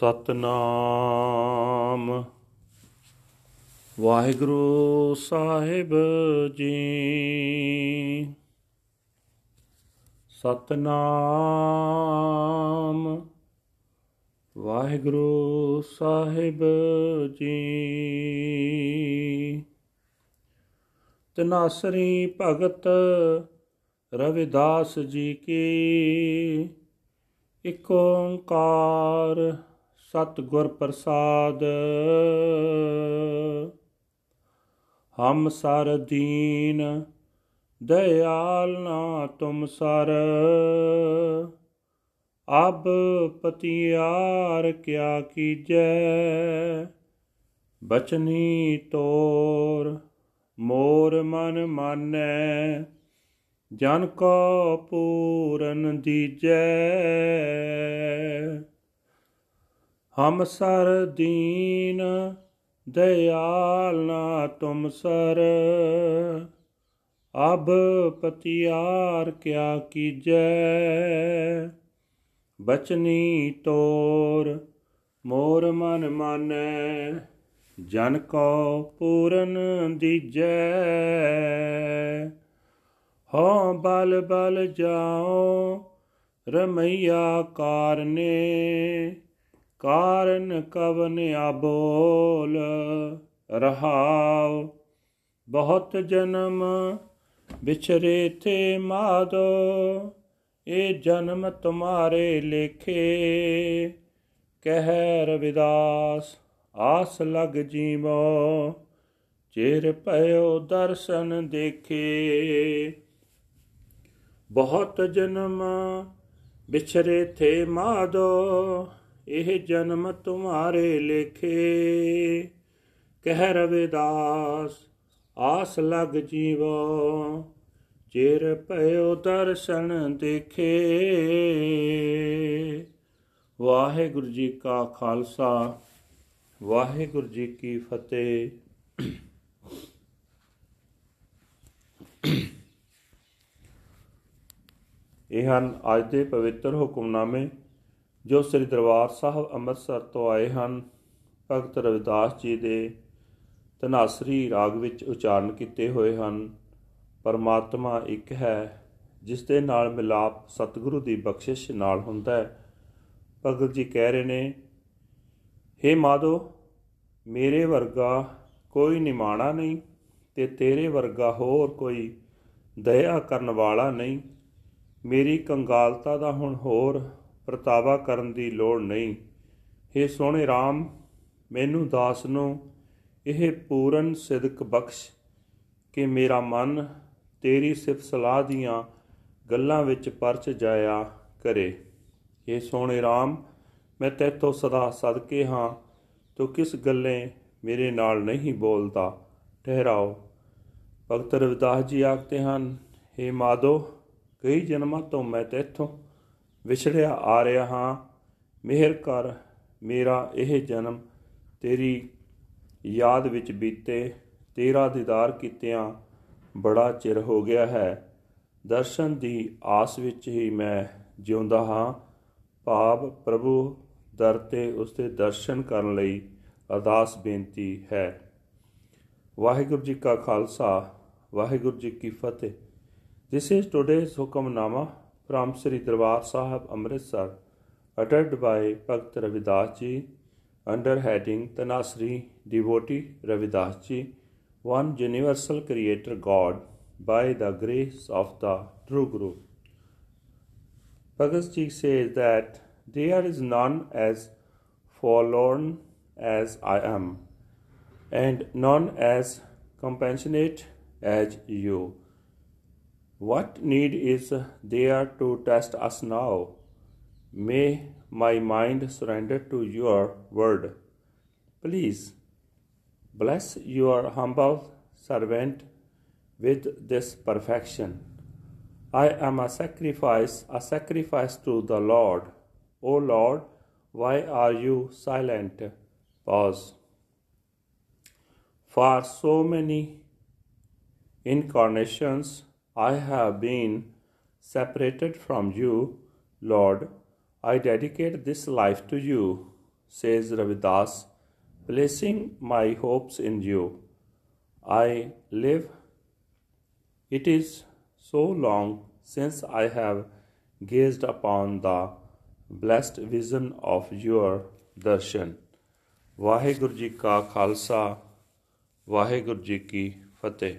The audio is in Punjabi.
ਸਤਨਾਮ। ਵਾਹਿਗੁਰੂ ਸਾਹਿਬ ਜੀ। ਸਤਨਾਮ। ਵਾਹਿਗੁਰੂ ਸਾਹਿਬ ਜੀ। ਤਨਾਸਰੀ ਭਗਤ ਰਵਿਦਾਸ ਜੀ ਕੀ ਇਕ ਓੰਕਾਰ ਸਤਿਗੁਰ ਪ੍ਰਸਾਦ ਹਮ ਸਰ ਦੀਨ, ਦਇਆਲ ਨਾ ਤੁਮ ਸਰ। ਅਬ ਪਤਿਆਰ ਕਿਆ ਕੀਜੈ, ਬਚਨੀ ਤੋਰ ਮੋਰ ਮਨ ਮਾਨੈ। ਜਨ ਕੋ ਪੂਰਨ ਦੀਜੈ। ਹਮ ਸਰ ਦੀਨ ਦਇਆਲ ਨਾ ਤੁਮ ਸਰ। ਅਬ ਪਤਿਆਰ ਕਿਆ ਕੀਜੈ। ਬਚਨੀ ਤੋਰ ਮੋਰ ਮਨ ਮਾਨੈ, ਜਨ ਕੋ ਪੂਰਨ ਦੀਜੈ। ਹੋ ਬਲ ਬਲ ਜਾਓ ਰਮਈਆ ਕਾਰਨੇ ਕਾਰਨ ਕਵਨ ਆਬੋਲ ਰਹਾਉ, ਬਹੁਤ ਜਨਮ ਵਿਛਰੇ ਥੇ ਮਾਦੋ, ਇਹ ਜਨਮ ਤੁਮਾਰੇ ਲੇਖੇ। ਕਹਿ ਰਵਿਦਾਸ ਆਸ ਲਗ ਜੀਵੋ, ਚਿਰ ਪਇਓ ਦਰਸ਼ਨ ਦੇਖੇ। ਬਹੁਤ ਜਨਮ ਵਿਛਰੇ ਥੇ ਮਾਦੋ ਇਹ ਜਨਮ ਤੁਮਾਰੇ ਲੇਖੇ। ਕਹਿ ਰਵਿਦਾਸ, ਆਸ ਲਗ ਜੀਵੋ। ਚਿਰ ਪਇਓ ਦਰਸ਼ਨ ਦੇਖੇ। ਵਾਹਿਗੁਰੂ ਜੀ ਕਾ ਖਾਲਸਾ, ਵਾਹਿਗੁਰੂ ਜੀ ਕੀ ਫਤਿਹ। ਇਹ ਹਨ ਅੱਜ ਦੇ ਪਵਿੱਤਰ ਹੁਕਮਨਾਮੇ। ਜੋ ਸ੍ਰੀ ਦਰਬਾਰ ਸਾਹਿਬ ਅੰਮ੍ਰਿਤਸਰ ਤੋਂ ਆਏ ਹਨ, ਭਗਤ ਰਵਿਦਾਸ ਜੀ ਦੇ ਤਨਾਸਰੀ ਰਾਗ ਵਿੱਚ ਉਚਾਰਨ ਕੀਤੇ ਹੋਏ ਹਨ, ਪਰਮਾਤਮਾ ਇੱਕ ਹੈ, ਜਿਸ ਦੇ ਨਾਲ ਮਿਲਾਪ ਸਤਿਗੁਰੂ ਦੀ ਬਖਸ਼ਿਸ਼ ਨਾਲ ਹੁੰਦਾ ਹੈ। ਭਗਤ ਜੀ ਕਹਿ ਰਹੇ ਨੇ हे ਮਾਧੋ, ਮੇਰੇ ਵਰਗਾ ਕੋਈ ਨਿਮਾਣਾ ਨਹੀਂ ਤੇ ਤੇਰੇ ਵਰਗਾ ਹੋਰ ਕੋਈ ਦਇਆ ਕਰਨ ਵਾਲਾ ਨਹੀਂ। ਮੇਰੀ ਕੰਗਾਲਤਾ ਦਾ ਹੁਣ ਹੋਰ ਪ੍ਰਤਾਵਾ ਕਰਨ ਦੀ ਲੋੜ ਨਹੀਂ हे ਸੋਹਣੇ RAM ਮੈਨੂੰ ਦਾਸ ਨੂੰ ਇਹ ਪੂਰਨ ਸਿਦਕ ਬਖਸ਼ ਕਿ ਮੇਰਾ ਮਨ ਤੇਰੀ ਸਿਫਤ ਸਲਾਹ ਦੀਆਂ ਗੱਲਾਂ ਵਿੱਚ ਪਰਚ ਜਾਇਆ ਕਰੇ हे ਸੋਹਣੇ RAM ਮੈਂ ਤੇਤੋਂ ਸਦਾ ਸਦਕੇ ਹਾਂ ਤੂੰ ਕਿਸ ਗੱਲੇ ਮੇਰੇ ਨਾਲ ਨਹੀਂ ਬੋਲਦਾ ਠਹਿਰਾਓ ਭਗਤ ਰਵਿਦਾਸ ਜੀ ਆਖਦੇ ਹਨ हे ਮਾਦੋ ਕਈ ਜਨਮਾਂ ਤੋਂ ਮੈਂ ਤੇਥੋਂ ਵਿਛੜਿਆ ਆ ਰਿਹਾ ਹਾਂ। ਮਿਹਰ ਕਰ ਮੇਰਾ ਇਹ ਜਨਮ। ਤੇਰੀ ਯਾਦ ਵਿੱਚ ਬੀਤੇ ਤੇਰਾ ਦੀਦਾਰ ਕੀਤਿਆਂ ਬੜਾ ਚਿਰ ਹੋ ਗਿਆ ਹੈ। ਦਰਸ਼ਨ ਦੀ ਆਸ ਵਿੱਚ ਹੀ ਮੈਂ ਜਿਉਂਦਾ ਹਾਂ। ਭਾਵ ਪ੍ਰਭੂ ਦਰ ਤੇ ਉਸ ਦੇ ਦਰਸ਼ਨ ਕਰਨ ਲਈ ਅਰਦਾਸ ਬੇਨਤੀ ਹੈ। ਵਾਹਿਗੁਰੂ ਜੀ ਕਾ ਖਾਲਸਾ, ਵਾਹਿਗੁਰੂ ਜੀ ਕੀ ਫਤਿਹ। This is today's Hukamnama from Sri Darbar Sahib Amritsar, uttered by Bhakt Ravidas Ji under heading Tanasri Devotee Ravidas Ji, one universal creator God by the grace of the True Guru. Bhagat Ji says that there is none as forlorn as I am, and none as compassionate as you. What need is there to test us now? May my mind surrender to your word. Please bless your humble servant with this perfection. I am a sacrifice, a sacrifice to the Lord. O Lord, why are you silent? Pause. For so many incarnations, I have been separated from you, Lord. I dedicate this life to you. says Ravidas, placing my hopes in you. I live. It is so long since I have gazed upon the blessed vision of your darshan. Waheguru ji ਕਾ ਖਾਲਸਾ ਵਾਹਿਗੁਰੂ ਜੀ ਕੀ ਫਤਿਹ